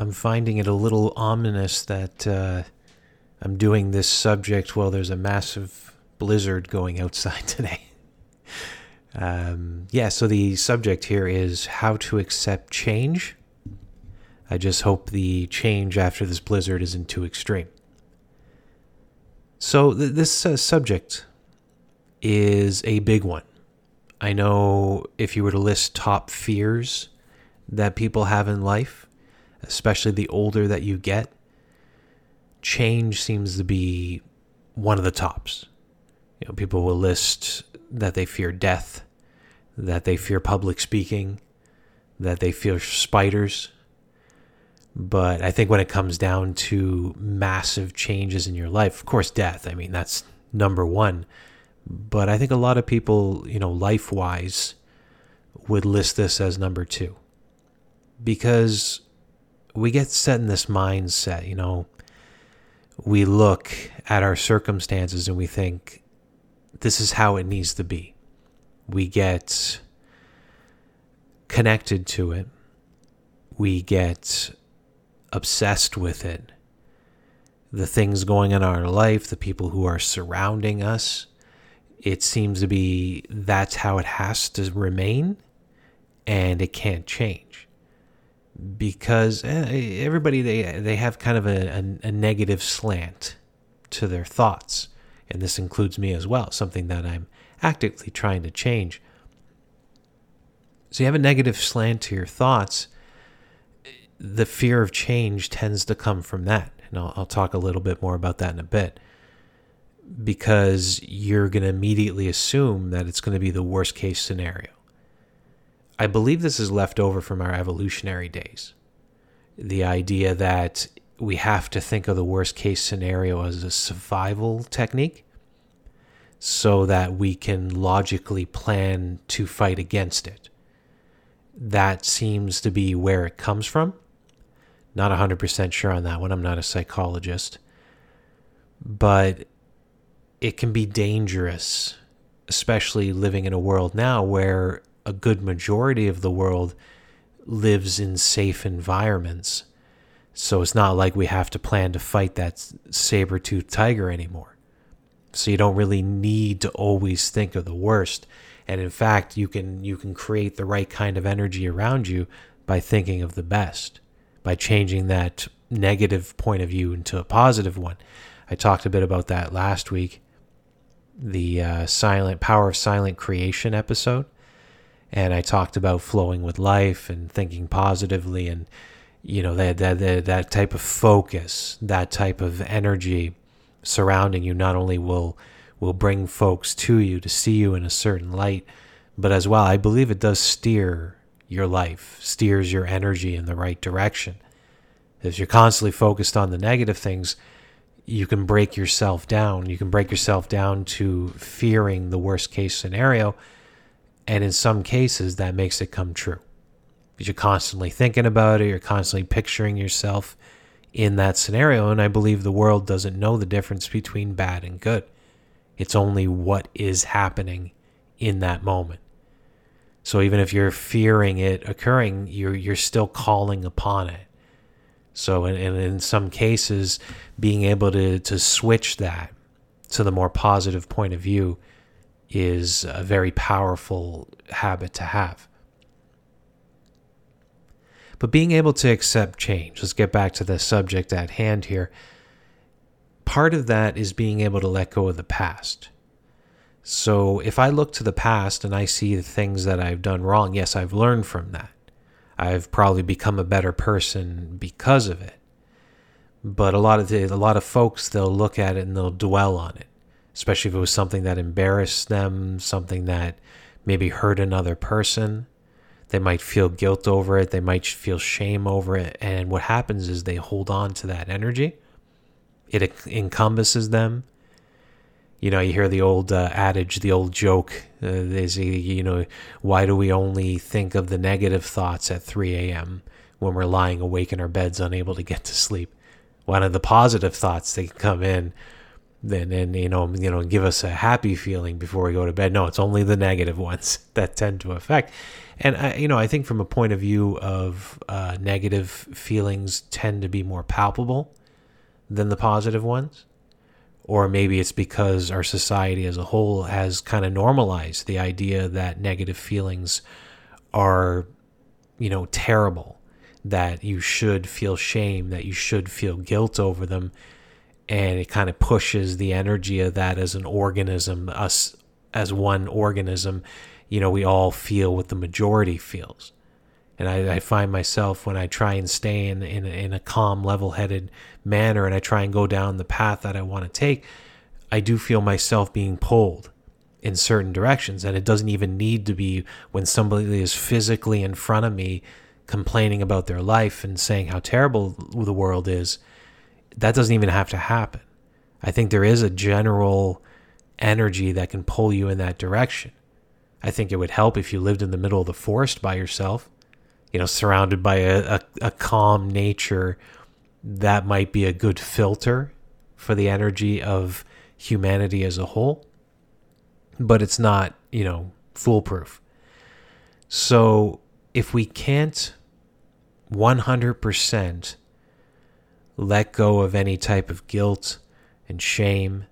I'm finding it a little ominous that uh, I'm doing this subject while there's a massive blizzard going outside today. um, yeah, so the subject here is how to accept change. I just hope the change after this blizzard isn't too extreme. So, th- this uh, subject is a big one. I know if you were to list top fears that people have in life, especially the older that you get, change seems to be one of the tops. You know, people will list that they fear death, that they fear public speaking, that they fear spiders. But I think when it comes down to massive changes in your life, of course, death, I mean, that's number one. But I think a lot of people, you know, life wise, would list this as number two. Because we get set in this mindset, you know, we look at our circumstances and we think, this is how it needs to be. We get connected to it, we get obsessed with it. The things going on in our life, the people who are surrounding us, it seems to be that's how it has to remain and it can't change because eh, everybody they they have kind of a, a, a, negative slant to their thoughts. And this includes me as well something that i'm actively trying to change. So you have a negative slant to your thoughts the fear of change tends to come from that. And i'll, I'll talk a little bit more about that in a bit. Because you're going to immediately assume that it's going to be the worst case scenario I believe this is left over from our evolutionary days. The idea that we have to think of the worst case scenario as a survival technique so that we can logically plan to fight against it. That seems to be where it comes from. Not 100% sure on that one. I'm not a psychologist. But it can be dangerous, especially living in a world now where a good majority of the world lives in safe environments. So it's not like we have to plan to fight that saber toothed tiger anymore. So you don't really need to always think of the worst. And in fact, you can you can create the right kind of energy around you by thinking of the best, by changing that negative point of view into a positive one. I talked a bit about that last week, the uh, silent power of silent creation episode and I talked about flowing with life and thinking positively and you know that that that type of focus, that type of energy surrounding you not only will will bring folks to you to see you in a certain light, but as well I believe it does steer your life, steers your energy in the right direction. If you're constantly focused on the negative things, you can break yourself down. You can break yourself down to fearing the worst case scenario and in some cases, that makes it come true. Because you're constantly thinking about it, you're constantly picturing yourself in that scenario. And I believe the world doesn't know the difference between bad and good. It's only what is happening in that moment. So even if you're fearing it occurring, you're you're still calling upon it. So in, in, in some cases, being able to to switch that to the more positive point of view is a very powerful habit to have. But being able to accept change, let's get back to the subject at hand here. Part of that is being able to let go of the past. So if I look to the past and I see the things that I've done wrong, yes, I've learned from that. I've probably become a better person because of it. But a lot of the, a lot of folks they'll look at it and they'll dwell on it especially if it was something that embarrassed them, something that maybe hurt another person. They might feel guilt over it, they might feel shame over it. And what happens is they hold on to that energy, it encompasses them. You know, you hear the old uh, adage, the old joke. Uh, is you know, why do we only think of the negative thoughts at 3 a.m. when we're lying awake in our beds, unable to get to sleep? One of the positive thoughts they come in then and you know you know give us a happy feeling before we go to bed. No it's only the negative ones that tend to affect. And I, you know i think from a point of view of uh, negative feelings tend to be more palpable than the positive ones. Or maybe it's because our society as a whole has kind of normalized the idea that negative feelings are you know terrible that you should feel shame that you should feel guilt over them and it kind of pushes the energy of that as an organism, us as one organism, you know, we all feel what the majority feels. And I, I find myself when I try and stay in, in, in a calm, level headed manner and I try and go down the path that I want to take, I do feel myself being pulled in certain directions. And it doesn't even need to be when somebody is physically in front of me complaining about their life and saying how terrible the world is that doesn't even have to happen. I think there is a general energy that can pull you in that direction. I think it would help if you lived in the middle of the forest by yourself, you know, surrounded by a, a, a calm nature. That might be a good filter for the energy of humanity as a whole, but it's not, you know, foolproof. So if we can't 100% let go of any type of guilt and shame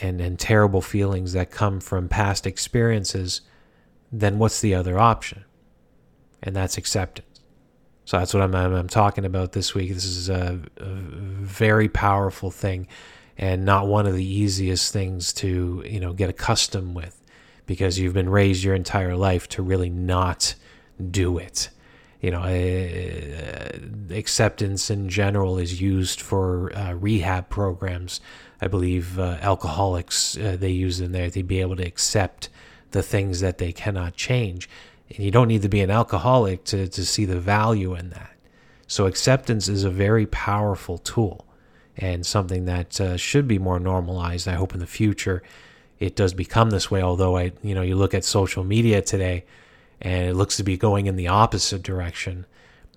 and, and terrible feelings that come from past experiences, then what's the other option? And that's acceptance. So that's what I'm, I'm, I'm talking about this week. This is a, a, very powerful thing and not one of the easiest things to, you know, get accustomed with because you've been raised your entire life to really not do it you know, uh, acceptance in general is used for uh, rehab programs. I believe uh, alcoholics uh, they use in there to be able to accept the things that they cannot change. And you don't need to be an alcoholic to, to see the value in that. So acceptance is a very powerful tool and something that uh, should be more normalized. I hope in the future it does become this way. Although I, you know, you look at social media today and it looks to be going in the opposite direction.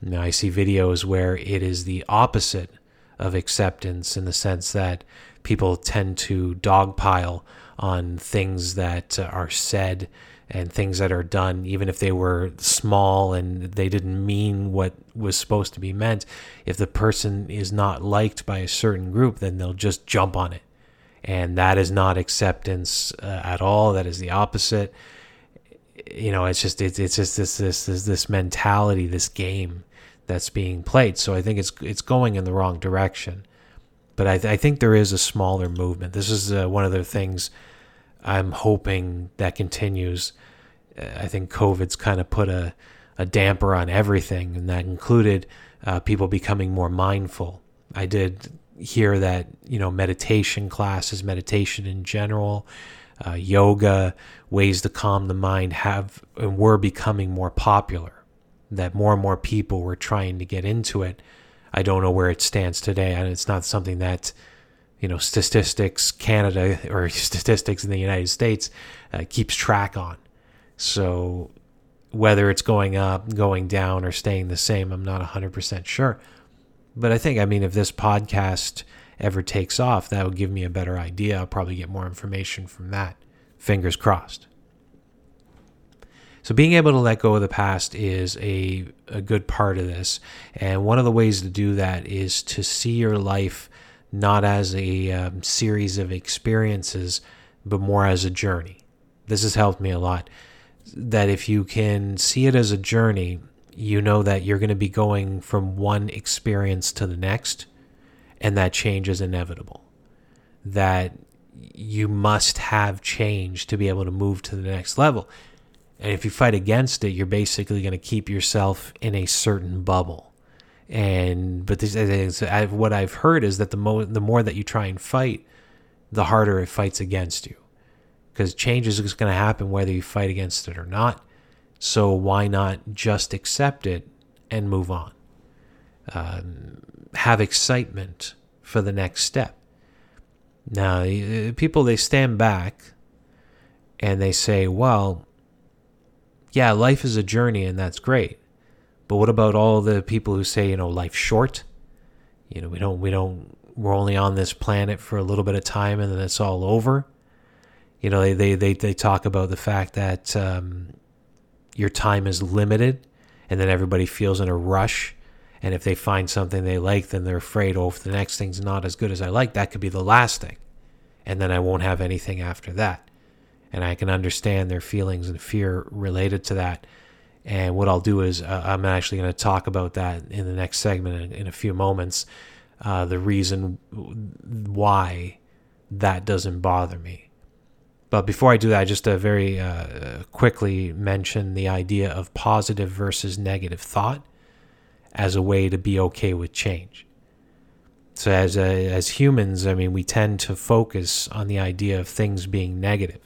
Now, I see videos where it is the opposite of acceptance in the sense that people tend to dogpile on things that are said and things that are done, even if they were small and they didn't mean what was supposed to be meant. If the person is not liked by a certain group, then they'll just jump on it. And that is not acceptance uh, at all. That is the opposite you know, it's just it's it's just this this this this mentality, this game that's being played. So I think it's it's going in the wrong direction. But I, th- I think there is a smaller movement. This is uh, one of the things I'm hoping that continues. Uh, I think COVID's kind of put a, a damper on everything, and that included uh, people becoming more mindful. I did hear that you know meditation classes, meditation in general, uh, yoga, ways to calm the mind have and were becoming more popular. That more and more people were trying to get into it. I don't know where it stands today, and it's not something that you know statistics Canada or statistics in the United States uh, keeps track on. So whether it's going up, going down, or staying the same, I'm not 100% sure. But I think, I mean, if this podcast ever takes off, that would give me a better idea. I'll probably get more information from that. Fingers crossed. So, being able to let go of the past is a, a good part of this. And one of the ways to do that is to see your life not as a um, series of experiences, but more as a journey. This has helped me a lot. That if you can see it as a journey, you know that you're going to be going from one experience to the next and that change is inevitable. That you must have change to be able to move to the next level. And if you fight against it, you're basically going to keep yourself in a certain bubble. And but this, what I've heard is that the more the more that you try and fight, the harder it fights against you, because change is just going to happen whether you fight against it or not. So why not just accept it and move on? Um, have excitement for the next step. Now, people they stand back and they say, "Well, yeah, life is a journey and that's great. But what about all the people who say, you know, life's short? You know, we don't we don't we're only on this planet for a little bit of time and then it's all over. You know, they, they, they, they talk about the fact that um, your time is limited and then everybody feels in a rush. And if they find something they like, then they're afraid, oh, if the next thing's not as good as I like, that could be the last thing. And then I won't have anything after that. And I can understand their feelings and fear related to that. And what I'll do is, uh, I'm actually going to talk about that in the next segment in, in a few moments. Uh, the reason why that doesn't bother me. But before I do that, just to very uh, quickly mention the idea of positive versus negative thought as a way to be okay with change. So as a, as humans, I mean, we tend to focus on the idea of things being negative.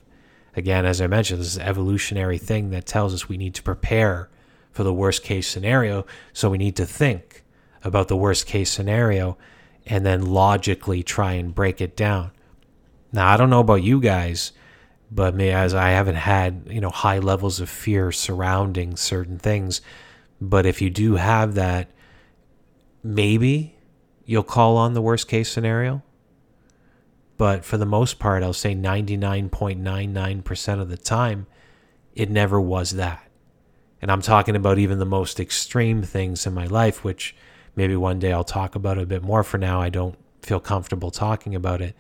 Again, as I mentioned, this is an evolutionary thing that tells us we need to prepare for the worst case scenario. So we need to think about the worst case scenario and then logically try and break it down. Now, I don't know about you guys, but me as I haven't had you know high levels of fear surrounding certain things. But if you do have that, maybe you'll call on the worst case scenario. But for the most part, I'll say 99.99% of the time, it never was that. And I'm talking about even the most extreme things in my life, which maybe one day I'll talk about a bit more. For now, I don't feel comfortable talking about it.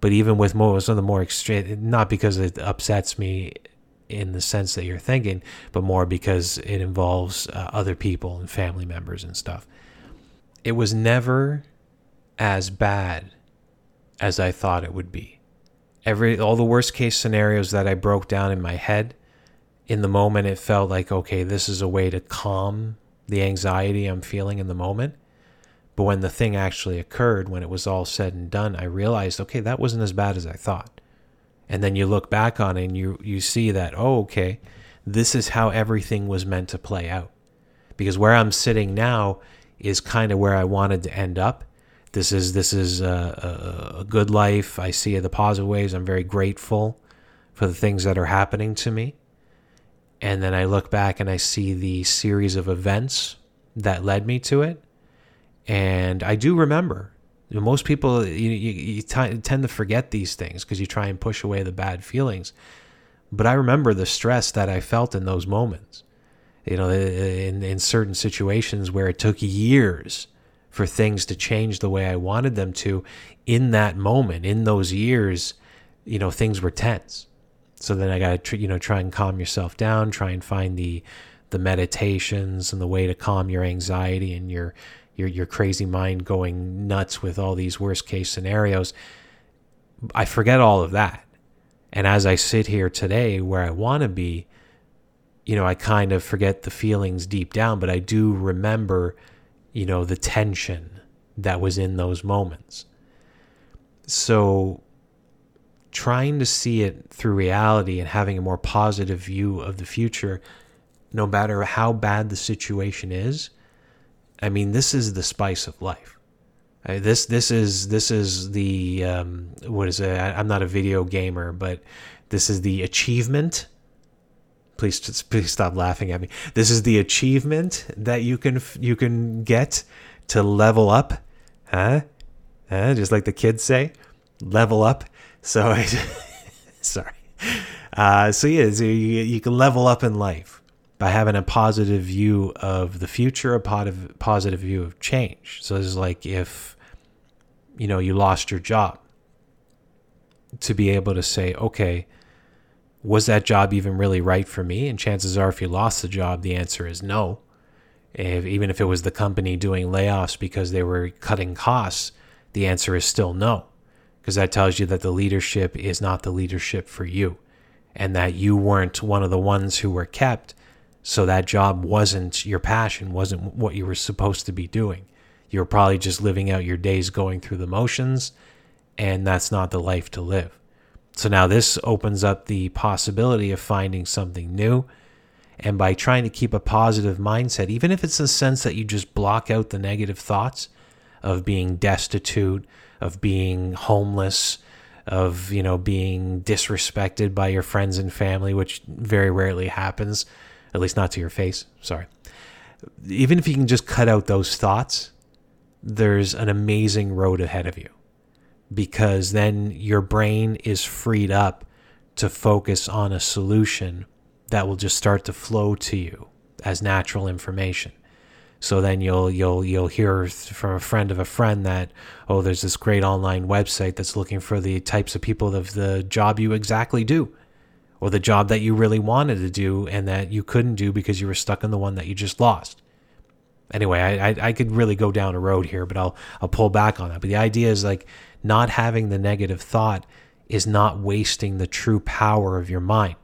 But even with most of the more extreme, not because it upsets me in the sense that you're thinking, but more because it involves uh, other people and family members and stuff. It was never as bad as I thought it would be. Every all the worst case scenarios that I broke down in my head, in the moment it felt like okay, this is a way to calm the anxiety I'm feeling in the moment. But when the thing actually occurred, when it was all said and done, I realized, okay, that wasn't as bad as I thought. And then you look back on it and you, you see that, oh, okay, this is how everything was meant to play out. Because where I'm sitting now is kind of where I wanted to end up. This is this is a, a, a good life. I see the positive ways. I'm very grateful for the things that are happening to me. And then I look back and I see the series of events that led me to it and I do remember. Most people, you, you, you t- tend to forget these things because you try and push away the bad feelings. But I remember the stress that I felt in those moments. You know, in, in certain situations where it took years for things to change the way I wanted them to, in that moment, in those years, you know, things were tense. So then I got to, you know, try and calm yourself down, try and find the the meditations and the way to calm your anxiety and your your your crazy mind going nuts with all these worst case scenarios. I forget all of that. And as I sit here today where I want to be, you know, I kind of forget the feelings deep down, but I do remember, you know, the tension that was in those moments. So trying to see it through reality and having a more positive view of the future, no matter how bad the situation is, I mean, this is the spice of life. Uh, this this is this is the um, what is it? I, I'm not a video gamer, but this is the achievement. Please please stop laughing at me. This is the achievement that you can you can get to level up, huh? Just like the kids say, level up. So, sorry. Uh, so yeah, so you, you can level up in life by having a positive view of the future, a positive positive view of change. So it's like if you know you lost your job, to be able to say, okay, was that job even really right for me? And chances are, if you lost the job, the answer is no. If, even if it was the company doing layoffs because they were cutting costs, the answer is still no, because that tells you that the leadership is not the leadership for you, and that you weren't one of the ones who were kept so that job wasn't your passion, wasn't what you were supposed to be doing. You were probably just living out your days going through the motions, and that's not the life to live. So now this opens up the possibility of finding something new. And by trying to keep a positive mindset, even if it's a sense that you just block out the negative thoughts of being destitute, of being homeless, of, you know, being disrespected by your friends and family, which very rarely happens at least not to your face. Sorry. Even if you can just cut out those thoughts, there's an amazing road ahead of you because then your brain is freed up to focus on a solution that will just start to flow to you as natural information. So then you'll you'll you'll hear from a friend of a friend that oh there's this great online website that's looking for the types of people of the job you exactly do or the job that you really wanted to do and that you couldn't do because you were stuck in the one that you just lost. Anyway, I, I, I could really go down a road here, but I'll I'll pull back on that. But the idea is like not having the negative thought is not wasting the true power of your mind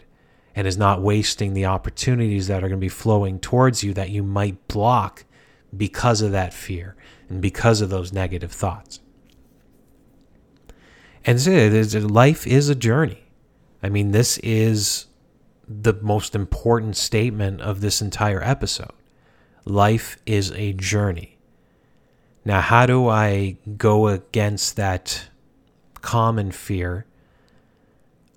and is not wasting the opportunities that are going to be flowing towards you that you might block because of that fear and because of those negative thoughts. And so life is a journey. I mean, this is the most important statement of this entire episode. Life is a journey. Now, how do I go against that common fear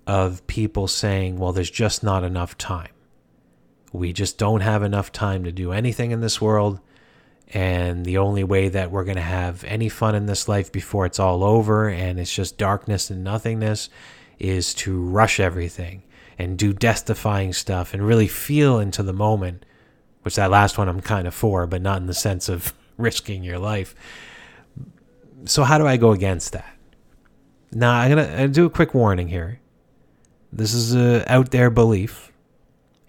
of people saying, well, there's just not enough time? We just don't have enough time to do anything in this world. And the only way that we're going to have any fun in this life before it's all over and it's just darkness and nothingness is to rush everything and do death defying stuff and really feel into the moment, which that last one I'm kind of for, but not in the sense of risking your life. So, how do I go against that? Now, I'm going to do a quick warning here. This is a out there belief.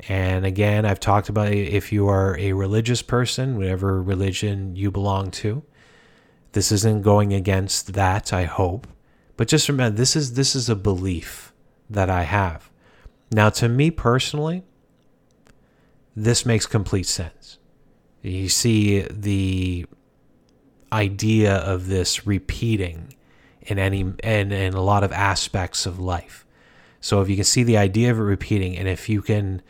And again, I've talked about if you are a religious person, whatever religion you belong to, this isn't going against that, I hope. But just remember this is this is a belief that I have. Now to me personally, this makes complete sense. You see the idea of this repeating in any and in a lot of aspects of life. So if you can see the idea of it repeating and if you can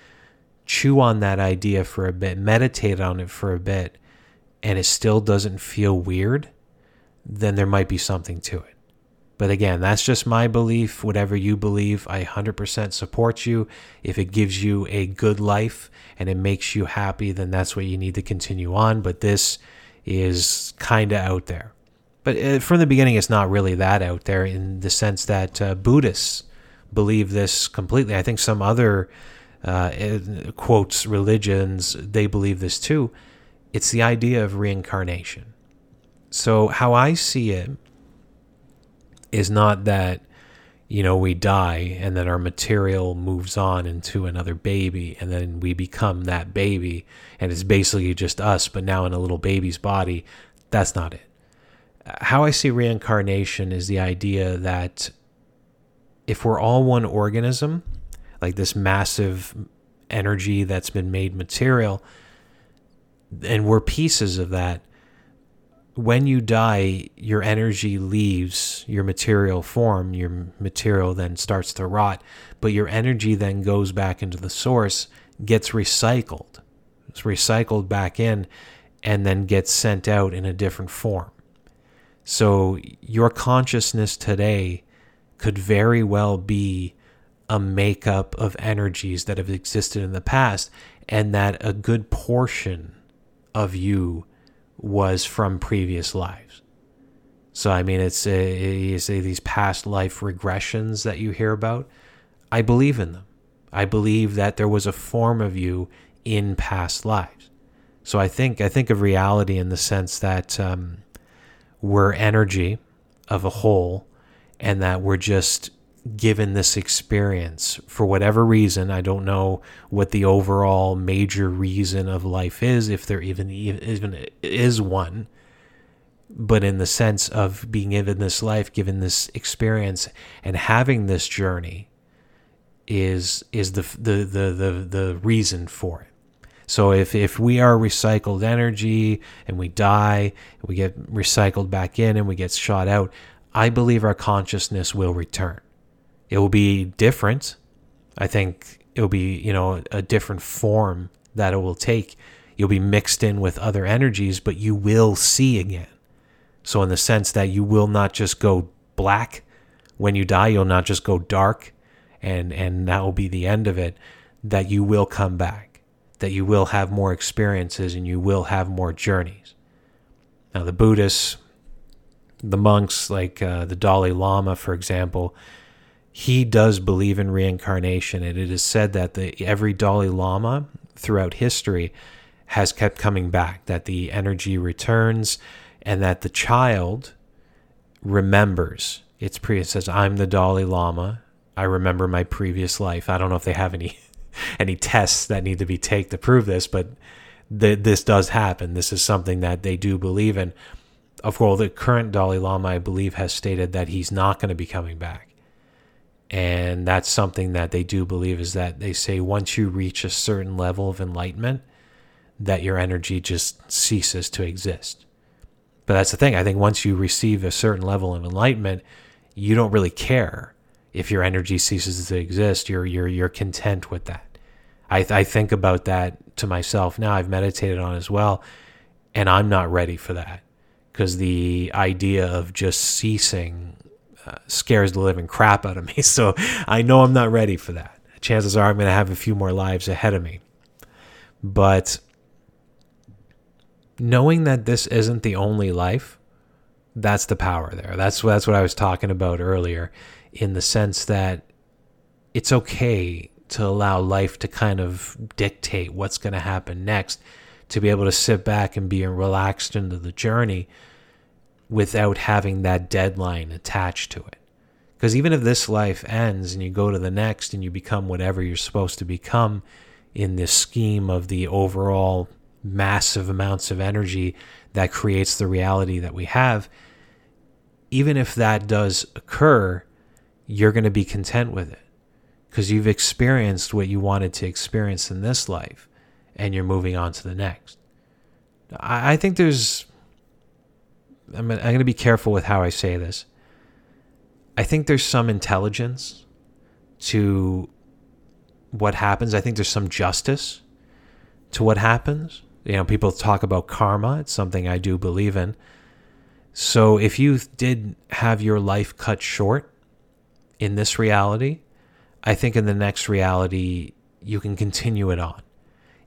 chew on that idea for a bit, meditate on it for a bit, and it still doesn't feel weird, then there might be something to it. But again, that's just my belief. Whatever you believe, I 100% support you. If it gives you a good life and it makes you happy, then that's what you need to continue on. But this is kind of out there. But uh, from the beginning, it's not really that out there in the sense that uh, Buddhists believe this completely. I think some other uh, quotes religions they believe this too. It's the idea of reincarnation. So how I see it is not that you know we die and then our material moves on into another baby and then we become that baby and it's basically just us but now in a little baby's body that's not it. How i see reincarnation is the idea that if we're all one organism like this massive energy that's been made material and we're pieces of that when you die, your energy leaves your material form. Your material then starts to rot, but your energy then goes back into the source, gets recycled. It's recycled back in, and then gets sent out in a different form. So your consciousness today could very well be a makeup of energies that have existed in the past, and that a good portion of you was from previous lives. So I mean, it's a, you say these past life regressions that you hear about. I believe in them. I believe that there was a form of you in past lives. So I think I think of reality in the sense that um, we're energy of a whole, and that we're just given this experience for whatever reason. I don't know what the overall major reason of life is, if there even even is one. But in the sense of being given this life, given this experience, and having this journey, is is the the the the, the reason for it. So if, if we are recycled energy and we die, we get recycled back in and we get shot out, I believe our consciousness will return. It will be different. I think it will be, you know, a different form that it will take. You'll be mixed in with other energies, but you will see again. So, in the sense that you will not just go black when you die, you'll not just go dark and, and that will be the end of it, that you will come back, that you will have more experiences and you will have more journeys. Now, the Buddhists, the monks, like uh, the Dalai Lama, for example, he does believe in reincarnation, and it is said that the every Dalai Lama throughout history has kept coming back. That the energy returns, and that the child remembers. It's pre. It says, "I'm the Dalai Lama. I remember my previous life." I don't know if they have any any tests that need to be taken to prove this, but th- this does happen. This is something that they do believe in. Of course, the current Dalai Lama, I believe, has stated that he's not going to be coming back. And that's something that they do believe is that they say once you reach a certain level of enlightenment, that your energy just ceases to exist. But that's the thing. I think once you receive a certain level of enlightenment, you don't really care if your energy ceases to exist. You're you're you're content with that. I I think about that to myself now. I've meditated on as well, and I'm not ready for that because the idea of just ceasing uh, scares the living crap out of me. So I know I'm not ready for that. Chances are I'm going to have a few more lives ahead of me. But knowing that this isn't the only life, that's the power there. That's that's what I was talking about earlier in the sense that it's okay to allow life to kind of dictate what's going to happen next, to be able to sit back and be relaxed into the journey without having that deadline attached to it. Because even if this life ends and you go to the next and you become whatever you're supposed to become in this scheme of the overall massive amounts of energy that creates the reality that we have, even if that does occur, you're going to be content with it because you've experienced what you wanted to experience in this life and you're moving on to the next. I, think there's, I'm, I'm going to be careful with how I say this. I think there's some intelligence to what happens. I think there's some justice to what happens. You know, people talk about karma. It's something I do believe in. So if you did have your life cut short in this reality, I think in the next reality, you can continue it on.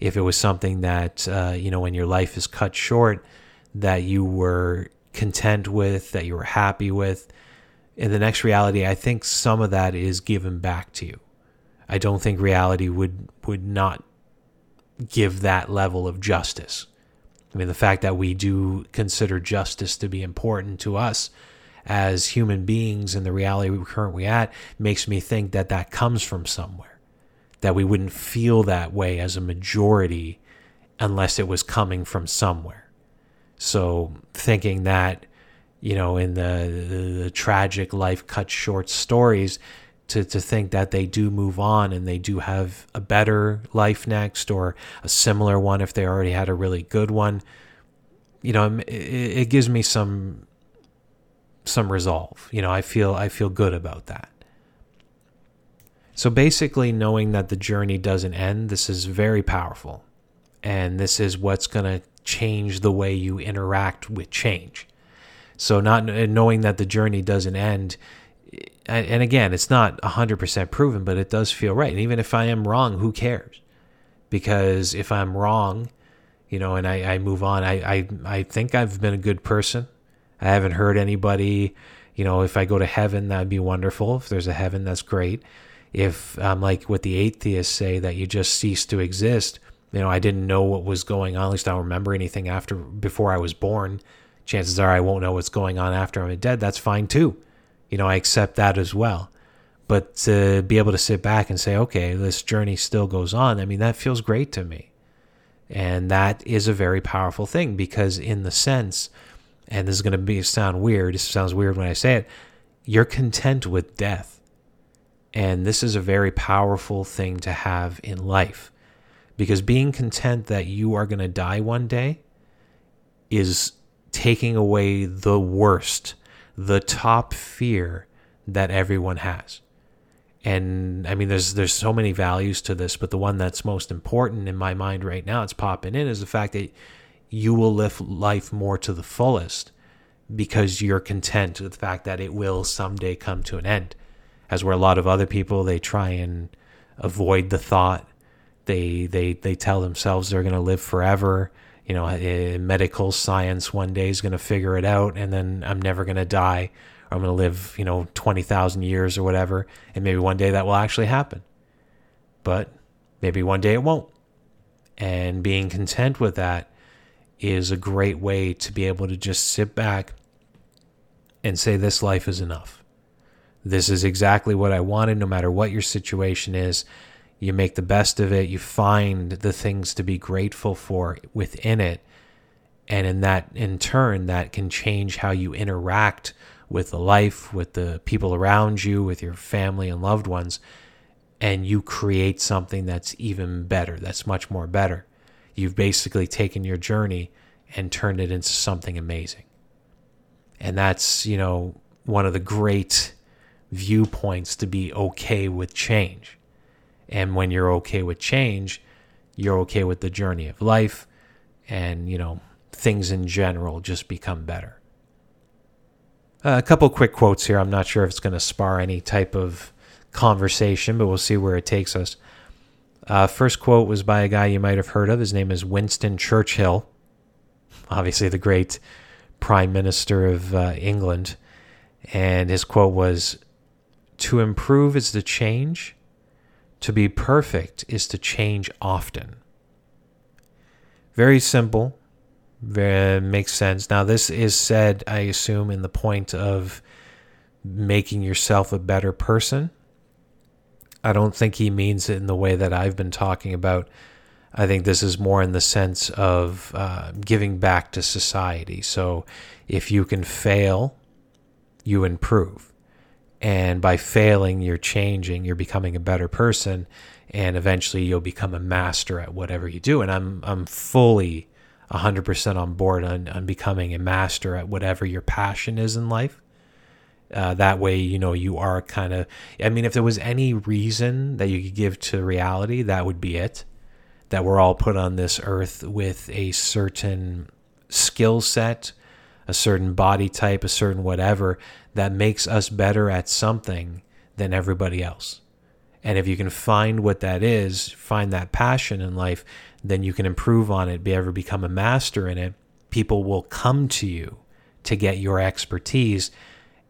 If it was something that, uh, you know, when your life is cut short, that you were content with, that you were happy with, in the next reality, I think some of that is given back to you. I don't think reality would would not give that level of justice. I mean, the fact that we do consider justice to be important to us as human beings in the reality we're currently at makes me think that that comes from somewhere. That we wouldn't feel that way as a majority unless it was coming from somewhere. So thinking that, you know, in the, the, the tragic life cut short stories, to, to think that they do move on and they do have a better life next or a similar one if they already had a really good one you know it, it gives me some some resolve. You know, I feel I feel good about that. So basically knowing that the journey doesn't end, this is very powerful. And this is what's going to change the way you interact with change. So not knowing that the journey doesn't end and again, it's not 100% proven, but it does feel right. And even if I am wrong, who cares? Because if I'm wrong, you know, and I, I move on, I, I, I think I've been a good person. I haven't heard anybody, you know, if I go to heaven, that'd be wonderful. If there's a heaven, that's great. If I'm um, like what the atheists say that you just cease to exist, you know, I didn't know what was going on. At least I don't remember anything after before I was born. Chances are I won't know what's going on after I'm dead. That's fine too. You know, I accept that as well. But to be able to sit back and say, okay, this journey still goes on, I mean, that feels great to me. And that is a very powerful thing because, in the sense, and this is going to be sound weird. This sounds weird when I say it. You're content with death. And this is a very powerful thing to have in life because being content that you are going to die one day is taking away the worst, the top fear that everyone has. And I mean, there's there's so many values to this, but the one that's most important in my mind right now, it's popping in, is the fact that you will live life more to the fullest because you're content with the fact that it will someday come to an end. As where a lot of other people, they try and avoid the thought. They they they tell themselves they're going to live forever. you know, eh, medical science one day is going to figure it out, and then I'm never going to die, or I'm going to live, you know, 20,000 years or whatever, and maybe one day that will actually happen. But maybe one day it won't. And being content with that is a great way to be able to just sit back and say, This life is enough. This is exactly what I wanted, no matter what your situation is you make the best of it you find the things to be grateful for within it. And in that in turn that can change how you interact with the life with the people around you with your family and loved ones. And you create something that's even better that's much more better. You've basically taken your journey and turned it into something amazing. And that's you know one of the great viewpoints to be okay with change and when you're okay with change, you're okay with the journey of life and, you know, things in general just become better. Uh, a couple quick quotes here. I'm not sure if it's going to spar any type of conversation, but we'll see where it takes us. Uh, first quote was by a guy you might have heard of. His name is Winston Churchill, obviously the great Prime Minister of uh, England. And his quote was To improve is to change, to be perfect is to change often. Very simple. Very, makes sense. Now, this is said, I assume, in the point of making yourself a better person. I don't think he means it in the way that I've been talking about. I think this is more in the sense of uh, giving back to society. So if you can fail, you improve and by failing you're changing you're becoming a better person and eventually you'll become a master at whatever you do. And i'm i'm fully 100% on board on, on becoming a master at whatever your passion is in life. Uh, that way you know you are kind of i mean if there was any reason that you could give to reality that would be it. That we're all put on this earth with a certain skill set a certain body type, a certain whatever that makes us better at something than everybody else. And if you can find what that is, find that passion in life, then you can improve on it, be ever become a master in it. People will come to you to get your expertise,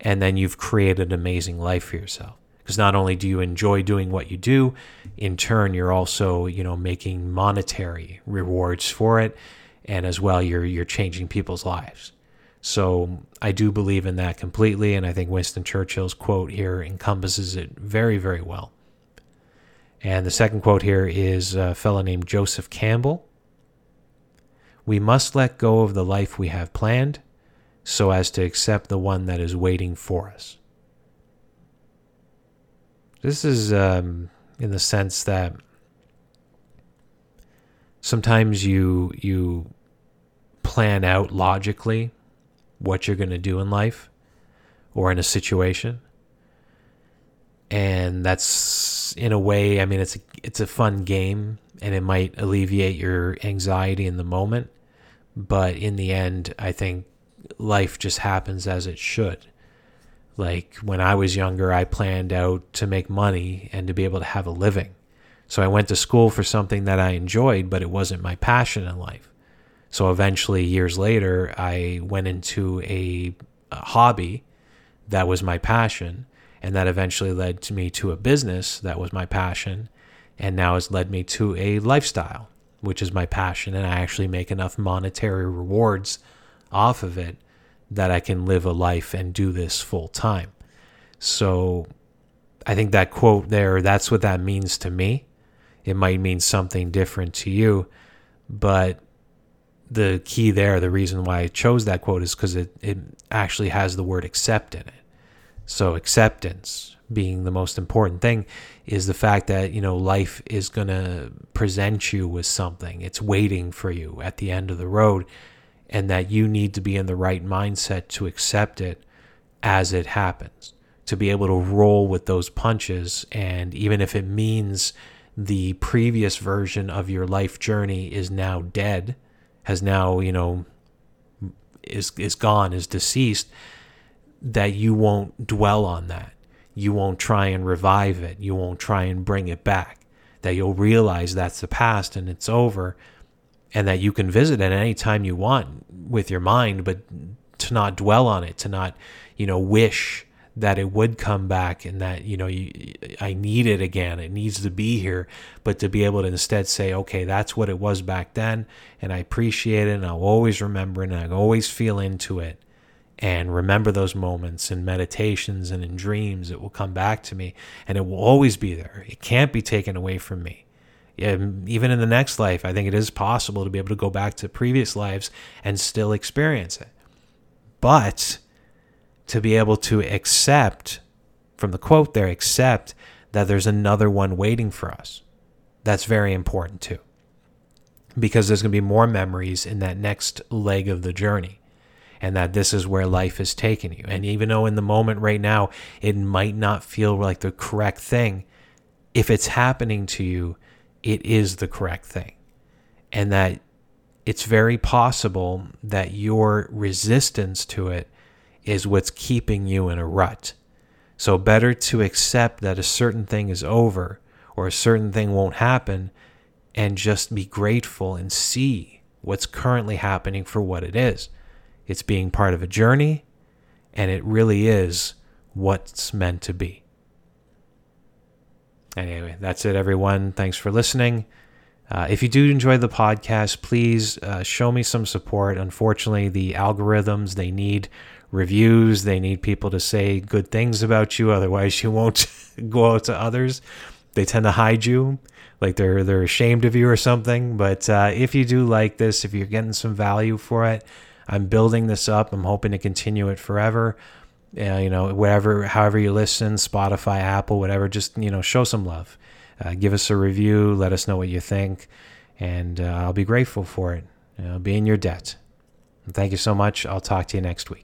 and then you've created an amazing life for yourself. Because not only do you enjoy doing what you do, in turn you're also, you know, making monetary rewards for it, and as well you're you're changing people's lives. So I do believe in that completely, and I think Winston Churchill's quote here encompasses it very, very well. And the second quote here is a fellow named Joseph Campbell. We must let go of the life we have planned so as to accept the one that is waiting for us. This is um, in the sense that sometimes you you plan out logically what you're going to do in life or in a situation. And that's in a way, I mean, it's a, it's a fun game and it might alleviate your anxiety in the moment. But in the end, I think life just happens as it should. Like when I was younger, I planned out to make money and to be able to have a living. So I went to school for something that I enjoyed, but it wasn't my passion in life. So eventually, years later, I went into a, a hobby that was my passion, and that eventually led to me to a business that was my passion, and now has led me to a lifestyle, which is my passion, and I actually make enough monetary rewards off of it that I can live a life and do this full time. So I think that quote there, that's what that means to me. It might mean something different to you, but the key there, the reason why I chose that quote is because it, it actually has the word accept in it. So acceptance being the most important thing is the fact that, you know, life is going to present you with something. It's waiting for you at the end of the road and that you need to be in the right mindset to accept it as it happens. To be able to roll with those punches and even if it means the previous version of your life journey is now dead, has now, you know, is is gone, is deceased, that you won't dwell on that. You won't try and revive it. You won't try and bring it back. That you'll realize that's the past and it's over and that you can visit at any time you want with your mind, but to not dwell on it, to not, you know, wish that it would come back and that you know you, I need it again. It needs to be here, but to be able to instead say, okay, that's what it was back then, and I appreciate it, and I'll always remember it, and I always feel into it, and remember those moments in meditations and in dreams. It will come back to me, and it will always be there. It can't be taken away from me. Even in the next life, I think it is possible to be able to go back to previous lives and still experience it. But to be able to accept, from the quote there, accept that there's another one waiting for us. That's very important too. Because there's going to be more memories in that next leg of the journey. And that this is where life is taking you. And even though in the moment right now, it might not feel like the correct thing, if it's happening to you, it is the correct thing. And that it's very possible that your resistance to it is what's keeping you in a rut. So, better to accept that a certain thing is over or a certain thing won't happen and just be grateful and see what's currently happening for what it is. It's being part of a journey, and it really is what's meant to be. Anyway, that's it, everyone. Thanks for listening. Uh, if you do enjoy the podcast, please uh, show me some support. Unfortunately, the algorithms they need reviews. They need people to say good things about you. Otherwise, you won't go out to others. They tend to hide you, like they're they're ashamed of you or something. But uh, if you do like this, if you're getting some value for it, I'm building this up. I'm hoping to continue it forever. Uh, you know, wherever, however you listen, Spotify, Apple, whatever. Just you know, show some love. Uh, give us a review. Let us know what you think, and uh, I'll be grateful for it. I'll be in your debt. thank you so much. I'll talk to you next week.